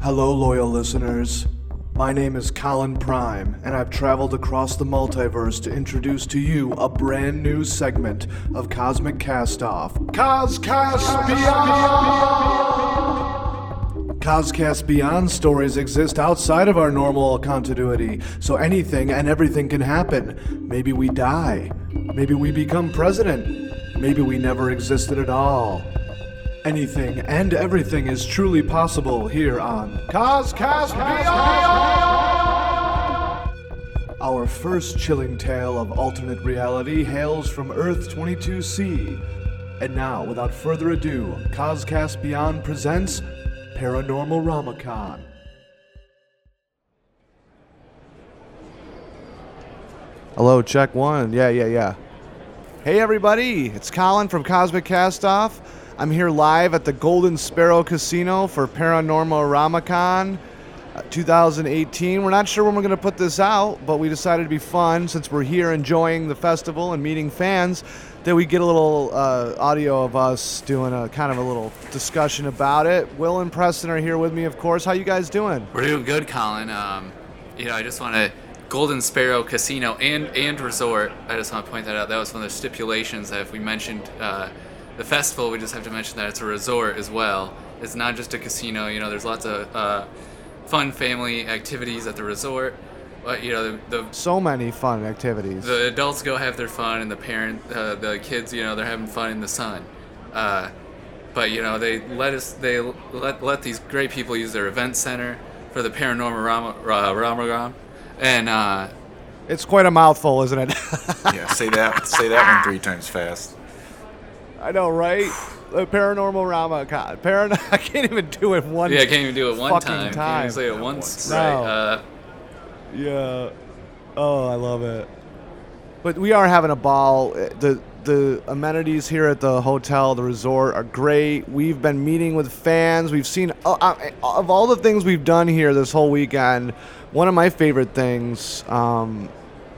Hello, loyal listeners. My name is Colin Prime, and I've traveled across the multiverse to introduce to you a brand new segment of Cosmic Castoff. Coscast Beyond! Coscast Beyond stories exist outside of our normal continuity, so anything and everything can happen. Maybe we die. Maybe we become president. Maybe we never existed at all. Anything and everything is truly possible here on Coscast Beyond! Our first chilling tale of alternate reality hails from Earth 22C. And now, without further ado, Coscast Beyond presents Paranormal Ramacon. Hello, check one. Yeah, yeah, yeah. Hey, everybody. It's Colin from Cosmic Castoff. I'm here live at the Golden Sparrow Casino for Paranormal Ramacon uh, 2018. We're not sure when we're going to put this out, but we decided to be fun since we're here enjoying the festival and meeting fans that we get a little uh, audio of us doing a kind of a little discussion about it. Will and Preston are here with me, of course. How you guys doing? We're doing good, Colin. Um, you know, I just want to Golden Sparrow Casino and and Resort. I just want to point that out. That was one of the stipulations that if we mentioned uh, the festival, we just have to mention that it's a resort as well. It's not just a casino. You know, there's lots of uh, fun family activities at the resort. But you know, the, the So many fun activities. the adults go have their fun, and the parent, uh, the kids, you know, they're having fun in the sun. Uh, but you know, they let us, they let let these great people use their event center for the paranormal Rama, Ra- Ramagram, and uh, it's quite a mouthful, isn't it? Yeah, say that say that one three times fast. I know, right? The paranormal Rama. God, paran- I can't even do it one. yeah, I can't even do it one fucking time. Can't even say it once. No. Right. Uh, Yeah. Oh, I love it. But we are having a ball. Uh, The the amenities here at the hotel, the resort are great. We've been meeting with fans. We've seen uh, uh, of all the things we've done here this whole weekend. One of my favorite things um,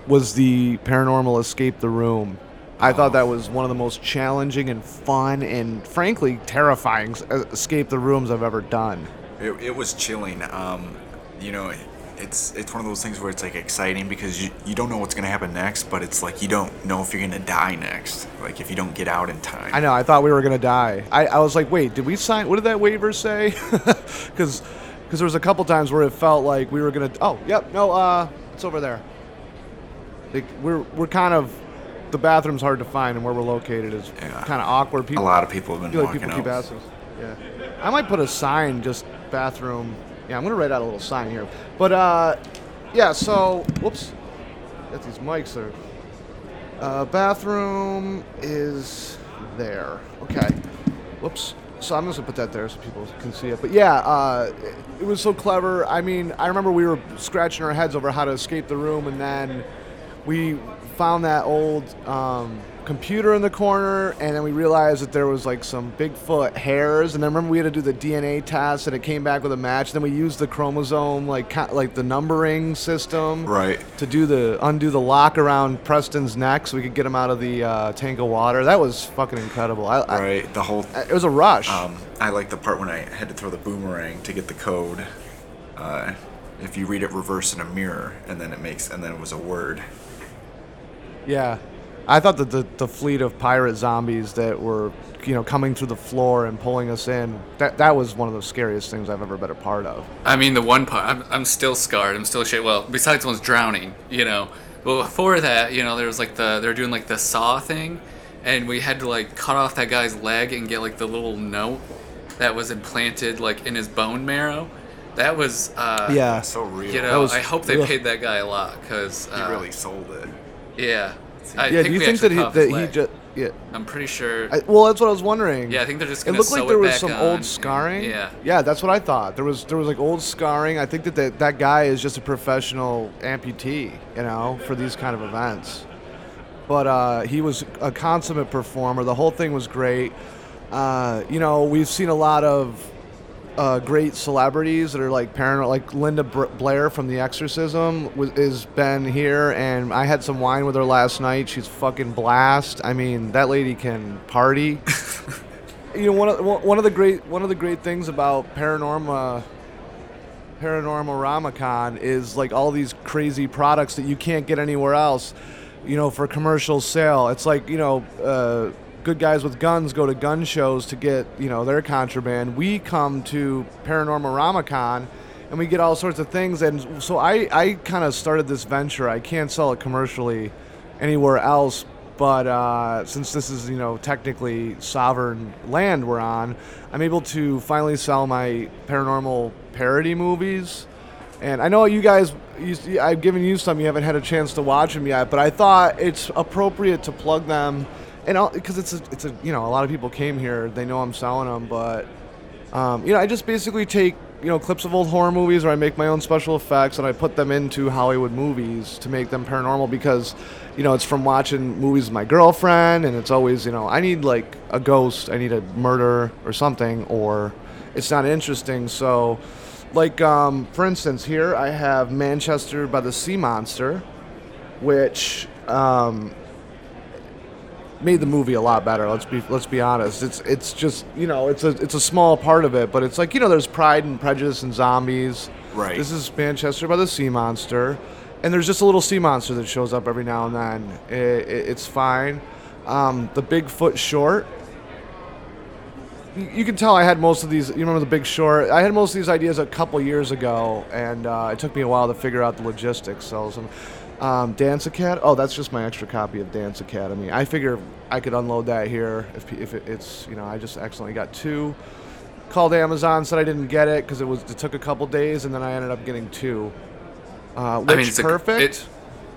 was the paranormal escape the room. I thought that was one of the most challenging and fun and frankly terrifying uh, escape the rooms I've ever done. It, it was chilling. Um, you know, it's it's one of those things where it's like exciting because you, you don't know what's gonna happen next, but it's like you don't know if you're gonna die next. Like if you don't get out in time. I know. I thought we were gonna die. I, I was like, wait, did we sign? What did that waiver say? Because there was a couple times where it felt like we were gonna. Oh, yep. No, uh, it's over there. Like, we're we're kind of the bathroom's hard to find, and where we're located is Yeah. kind of awkward. People, a lot of people have been feel like walking people keep asking. Yeah, I might put a sign just bathroom. Yeah, I'm gonna write out a little sign here. But uh, yeah. So, whoops. Got these mics there. Uh, bathroom is there. Okay. Whoops. So I'm just gonna put that there so people can see it. But yeah, uh, it was so clever. I mean, I remember we were scratching our heads over how to escape the room, and then we found that old um, computer in the corner, and then we realized that there was like some Bigfoot hairs, and then remember we had to do the DNA test, and it came back with a match. Then we used the chromosome, like like the numbering system, Right. to do the undo the lock around Preston's neck so we could get him out of the uh, tank of water. That was fucking incredible. I, I- Right. The whole. it was a rush. Um, I like the part when I had to throw the boomerang to get the code. Uh, if you read it reverse in a mirror, and then it makes, and then it was a word. Yeah. I thought that the, the fleet of pirate zombies that were, you know, coming through the floor and pulling us in, that, that was one of the scariest things I've ever been a part of. I mean, the one part, I'm, I'm still scarred. I'm still shit. Well, besides one's drowning, you know. But before that, you know, there was like the, they were doing like the saw thing, and we had to like cut off that guy's leg and get like the little note that was implanted like in his bone marrow. That was, uh, Yeah. So real. You know, was I hope they real. paid that guy a lot because, He uh, really sold it. Yeah. I yeah, do you think that he, cut off his that he just. Yeah. I'm pretty sure. I, well, that's what I was wondering. yeah, I think they're just It gonna looked sew like there was some on old and- scarring. Yeah. Yeah, that's what I thought. There was there was like old scarring. I think that that, that guy is just a professional amputee, you know, for these kind of events. But uh, he was a consummate performer. The whole thing was great. Uh, you know, we've seen a lot of uh, great celebrities that are like paranormal, like Linda Br- Blair from The Exorcism was, is been here, and I had some wine with her last night. She's fucking blast. I mean, that lady can party. you know one of one one of the great one of the great things about Paranorma Paranormal Ramacon is like all these crazy products that you can't get anywhere else, you know, for commercial sale. It's like you know, uh, good guys with guns go to gun shows to get you know their contraband. We come to Paranormal Ramacon. And we get all sorts of things, and so I, I kind of started this venture. I can't sell it commercially anywhere else, but uh, since this is you know technically sovereign land we're on, I'm able to finally sell my paranormal parody movies. And I know you guys, you, I've given you some. You haven't had a chance to watch them yet, but I thought it's appropriate to plug them, and because it's a, it's a you know a lot of people came here, they know I'm selling them, but um, you know I just basically take you know clips of old horror movies, or I make my own special effects, and I put them into Hollywood movies to make them paranormal because you know it's from watching movies with my girlfriend, and it's always you know I need like a ghost, I need a murder or something, or it's not interesting, so. Like, um, for instance, here I have Manchester by the Sea Monster, which um, made the movie a lot better. Let's be let's be honest. It's it's just you know it's a it's a small part of it, but it's like you know there's Pride and Prejudice and zombies. Right. This is Manchester by the Sea Monster, and there's just a little sea monster that shows up every now and then. I i it's fine. Um, the Bigfoot short. You you can tell I had most of these. You remember the Big Short? I had most of these ideas a couple years ago, and uh, it took me a while to figure out the logistics. So, some, um, Dance Academy. Oh, that's just my extra copy of Dance Academy. I figure I could unload that here if, if it, it's you know I just accidentally got two. Called Amazon, said I didn't get it because it was it took a couple days, and then I ended up getting two. Uh, which I mean, it's perfect. A, it,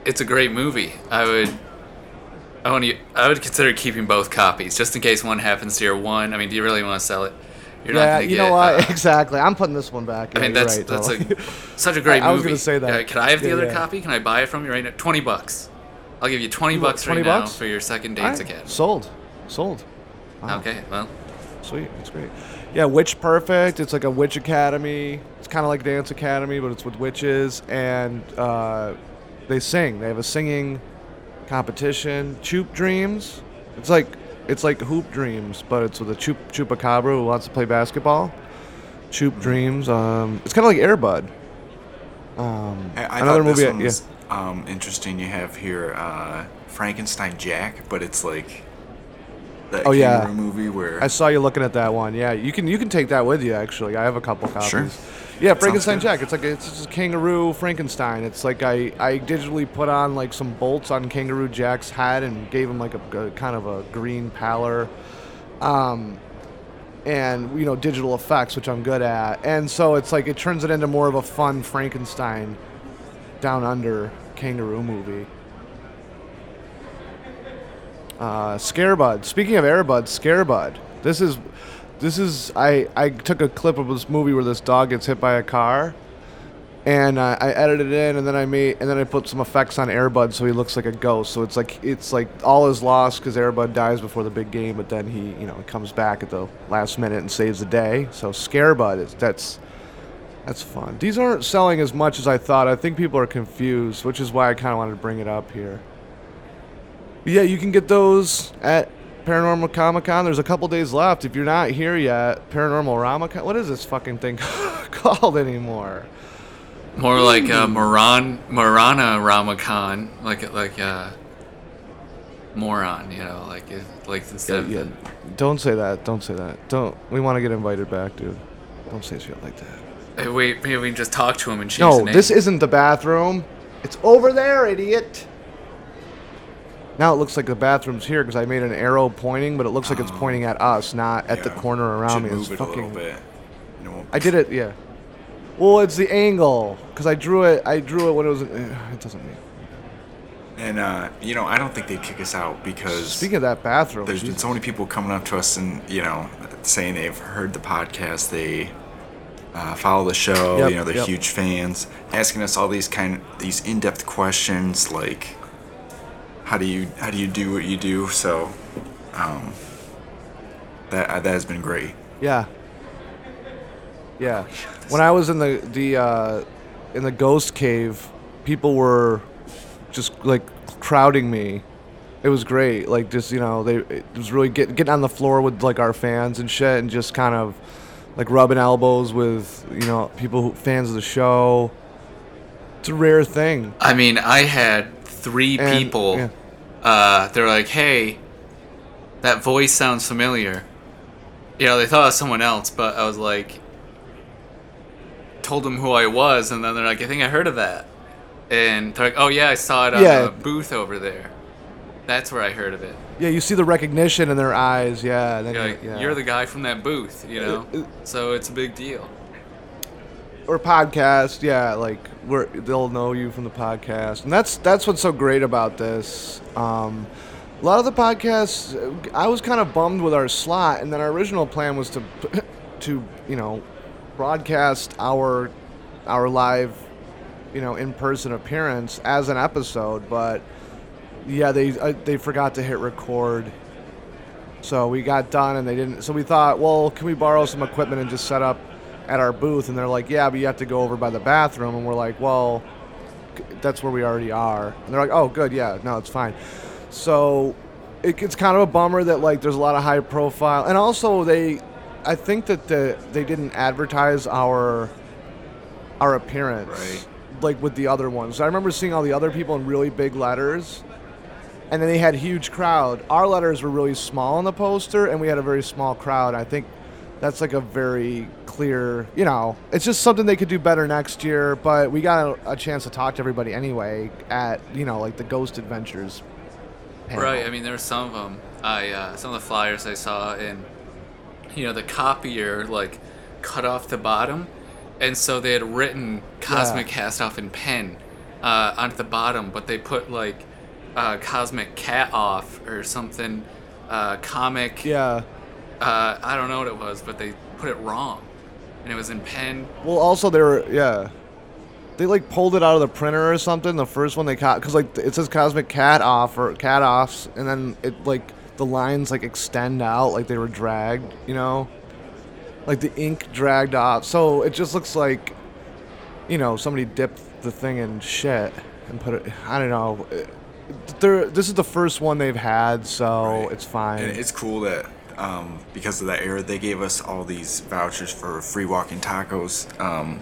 it's a great movie. I would, I want you, I would consider keeping both copies just in case one happens to your one. I mean, do you really want to sell it? You're not yeah, you know what? uh, exactly. I'm putting this one back. I mean, that's right, that's a, such a great I- I was movie. gonna say that. Uh, can I have the Yeah, other yeah. copy? Can I buy it from you right now? Twenty bucks. I'll give you twenty bucks 20 right now bucks? for your second Dance right, Academy. Sold. Sold. Wow. Okay, well, Sweet, that's great. Yeah, Witch Perfect. It's like a witch academy. It's kind of like Dance Academy, but it's with witches, and uh, they sing. They have a singing competition. Choop Dreams. It's like it's like Hoop Dreams, but it's with a chup chupacabra who wants to play basketball. Choop Dreams. Um, it's kind of like Airbud. Um, I, I another movie. I- yeah. was um, interesting. You have here uh, Frankenstein Jack, but it's like that Oh, yeah. movie where I saw you looking at that one. Yeah, you can you can take that with you. Actually, I have a couple copies. Sure. Yeah, Frankenstein. Jack. It's like it's just a kangaroo Frankenstein. It's like I I digitally put on like some bolts on Kangaroo Jack's head and gave him like a, a kind of a green pallor, um, and you know digital effects, which I'm good at. And so it's like it turns it into more of a fun Frankenstein down under kangaroo movie. Uh, Scarebud. Speaking of Airbud, Scarebud. This is, this is. I I took a clip of this movie where this dog gets hit by a car, and uh, I edited it in, and then I made, and then I put some effects on Airbud so he looks like a ghost. So it's like it's like all is lost because Airbud dies before the big game, but then he you know comes back at the last minute and saves the day. So Scarebud is that's. That's fun. These aren't selling as much as I thought. I think people are confused, which is why I kind of wanted to bring it up here. Yeah, you can get those at Paranormal Comic Con. There's a couple days left. If you're not here yet, Paranormal Ramacon. What is this fucking thing called anymore? more like uh, Moran Marana Ramakan, like like uh, moron, you know, like it- like instead Yeah, of yeah. Don't say that. Don't say that. Don't. We want to get invited back, dude. Don't say shit like that. the, we maybe we can just talk to him and change the No, name. this isn't the bathroom. It's over there, idiot. Now it looks like the bathroom's here because I made an arrow pointing, but it looks like it's pointing at us, not at the corner around me. It's it fucking. little bit. You know, I did it, yeah. Well, it's the angle because I drew it. I drew it when it was. eh, It doesn't mean. And uh, you know, I don't think they'd kick us out because Speaking of that bathroom, there's been so many people coming up to us and you know saying they've heard the podcast, they uh, follow the show, Yep, you know, they're yep. huge fans, asking us all these kind of, these in-depth questions like how do you how do you do what you do? So um, that uh, that has been great. Yeah. Yeah. When I was in the the uh, in the ghost cave, people were just like crowding me It was great. Like just you know, they it was really get, getting on the floor with like our fans and shit, and just kind of like rubbing elbows with you know people who fans of the show. It's a rare thing. I mean, I had three And- people. yeah. Uh, they're like, "Hey, that voice sounds familiar." You know, they thought it was someone else, but I was like, told them who I was, and then they're like, "I think I heard of that," and they're like, "Oh yeah, I saw it on Yeah. the booth over there." That's where I heard of it. Yeah, you see the recognition in their eyes. Yeah, You're you- like, yeah. "You're the guy from that booth," you know. Uh, uh, so it's a big deal. Or podcast, yeah, like where they'll know you from the podcast, and that's that's what's so great about this. Um, a lot of the podcasts, I was kind of bummed with our slot, and then our original plan was to to you know broadcast our our live you know in person appearance as an episode, but yeah, they uh, they forgot to hit record. So we got done and they didn't. So we thought, well, can we borrow some equipment and just set up at our booth? And they're like, yeah, but you have to go over by the bathroom. And we're like, well, that's where we already are. And they're like, oh, good, yeah, no, it's fine. So it, it's kind of a bummer that like there's a lot of high profile, and also they, I think that the they didn't advertise our our appearance Right. like with the other ones. I remember seeing all the other people in really big letters and then they had huge crowd. Our letters were really small on the poster, and we had a very small crowd. I think that's like a very clear, you know, it's just something they could do better next year. But we got a, a chance to talk to everybody anyway at you know like the Ghost Adventures. panel. Right. I mean, there were some of them. I uh, some of the flyers I saw, and you know, the copier like cut off the bottom, and so they had written "Cosmic Cast Off" in pen uh, onto the bottom, but they put like uh, "Cosmic Cat Off" or something. Uh, comic. Yeah. Uh, I don't know what it was, but they put it wrong, and it was in pen. Well, also they were yeah. They like pulled it out of the printer or something. The first one they caught because like it says Cosmic Cat Off or Cat Offs, and then it like the lines like extend out like they were dragged. You know, like the ink dragged off. So it just looks like, you know, somebody dipped the thing in shit and put it. I don't know. They're, this is the first one they've had, so Right. it's fine. And it's cool that um, because of that era, they gave us all these vouchers for free walking tacos. Um,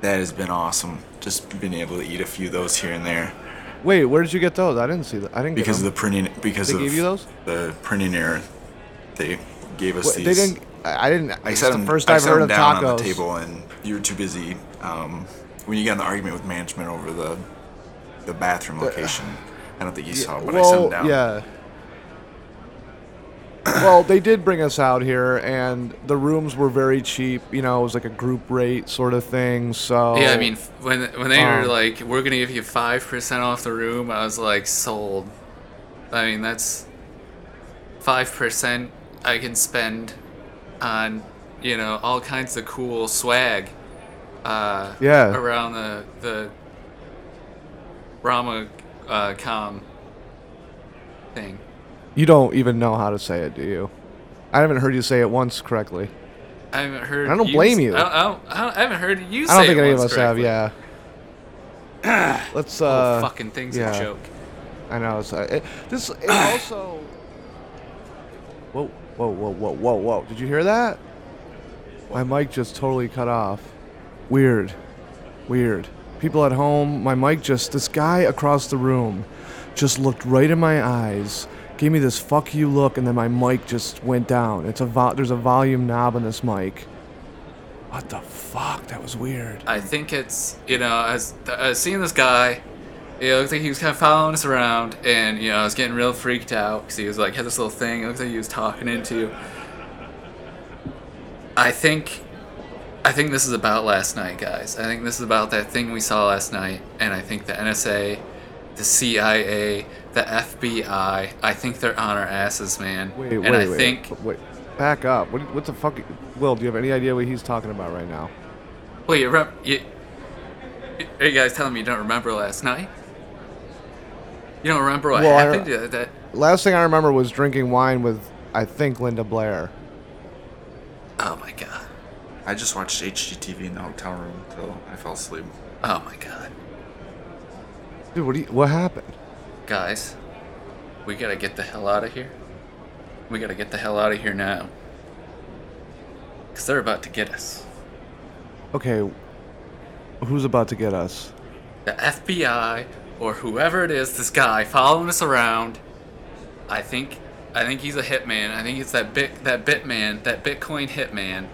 that has been awesome. Just being able to eat a few of those here and there Wait, where did you get those? I didn't see that. I didn't get because of the printing. Because They of gave you those? the printing era, they gave us Wait, these. they didn't. I didn't. I set the them, first I I've heard them of down tacos. on the table, and you were too busy. Um, when you got in the argument with management over the the bathroom location, I don't think you saw, it, but I set them down. Yeah. Well, they did bring us out here, and the rooms were very cheap. You know, it was like a group rate sort of thing. So Yeah, I mean, when when they were Um, like, "We're gonna give you five percent off the room," I was like, "Sold." I mean, that's five percent I can spend on, you know, all kinds of cool swag. Uh, Yeah. Around the the Rama uh, com thing. You don't even know how to say it, do you? I haven't heard you say it once correctly. I haven't heard. I don't blame s- you. I don't, I, don't, I, don't, I haven't heard you say I don't think any of us have. Yeah. Let's. Uh, fucking thing's yeah. a joke. I know. It's, uh, it, this it also. Whoa! Whoa! Whoa! Whoa! Whoa! Whoa! Did you hear that? My mic just totally cut off. Weird. Weird. People at home, my mic just. This guy across the room just looked right in my eyes, gave me this fuck you look, and then my mic just went down. It's a vo- there's a volume knob on this mic. What the fuck? That was weird. I think it's you know as uh, seeing this guy, it looked like he was kind of following us around, and you know I was getting real freaked out because he was like had this little thing. It looked like he was talking into. I think, I think this is about last night, guys. I think this is about that thing we saw last night, and I think the NSA, the CIA, the FBI. I think they're on our asses, man. Wait, and wait, I wait. think Wait. Back up. What, what the fuck? Will, do you have any idea what he's talking about right now? Wait, you, rem- you, are you guys telling me you don't remember last night? You don't remember what Well, I- happened? Yeah, that Last thing I remember was drinking wine with, I think, Linda Blair. oh my god, I just watched HGTV in the hotel room until I fell asleep. oh my god, Dude, what, do you, what happened? guys, we gotta get the hell out of here. We gotta get the hell out of here now. Because they're about to get us. Okay, who's about to get us? The FBI or whoever it is, this guy following us around. I think I think he's a hitman. I think it's that bit that bitman, that Bitcoin hitman.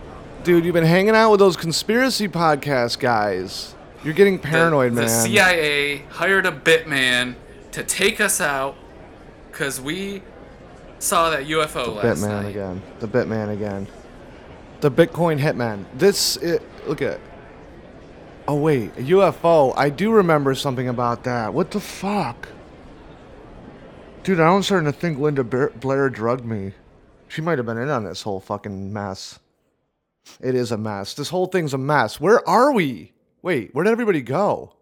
Dude, you've been hanging out with those conspiracy podcast guys. You're getting paranoid, the, man. The CIA hired a bitman to take us out because we saw that UFO last Bitman night. again. The Bitman again. The Bitcoin hitman. This it, look at. Oh wait, a UFO. I do remember something about that. What the fuck? Dude, I'm starting to think Linda Blair drugged me. She might have been in on this whole fucking mess. It is a mess. This whole thing's a mess. Where are we? Wait, where did everybody go?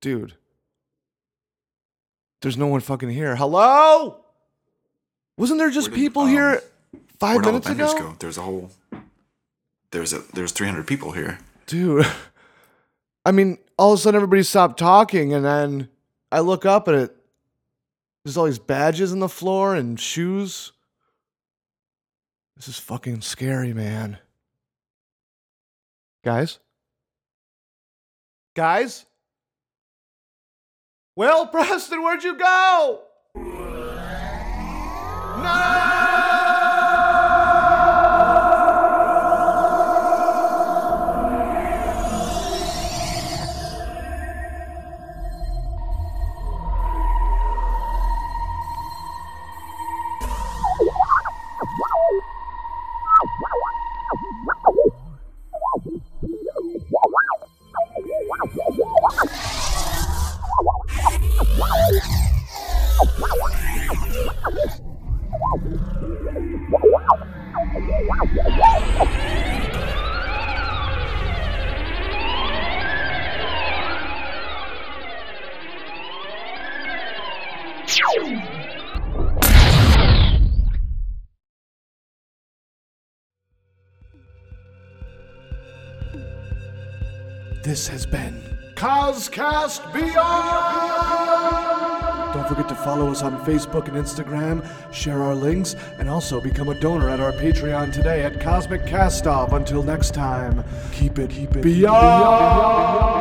Dude. There's no one fucking here. Hello? Wasn't there just did, people um, here five Where'd all the minutes ago? go? There's a whole. There's a there's 300 people here. Dude. I mean, all of a sudden everybody stopped talking, and then I look up and it there's all these badges on the floor and shoes. This is fucking scary, man. Guys? Guys? Well, Preston, where'd you go? This has been Coscast Beyond! Don't forget to follow us on Facebook and Instagram, share our links, and also become a donor at our Patreon today at Cosmic Castoff. Until next time, keep it, keep it beyond.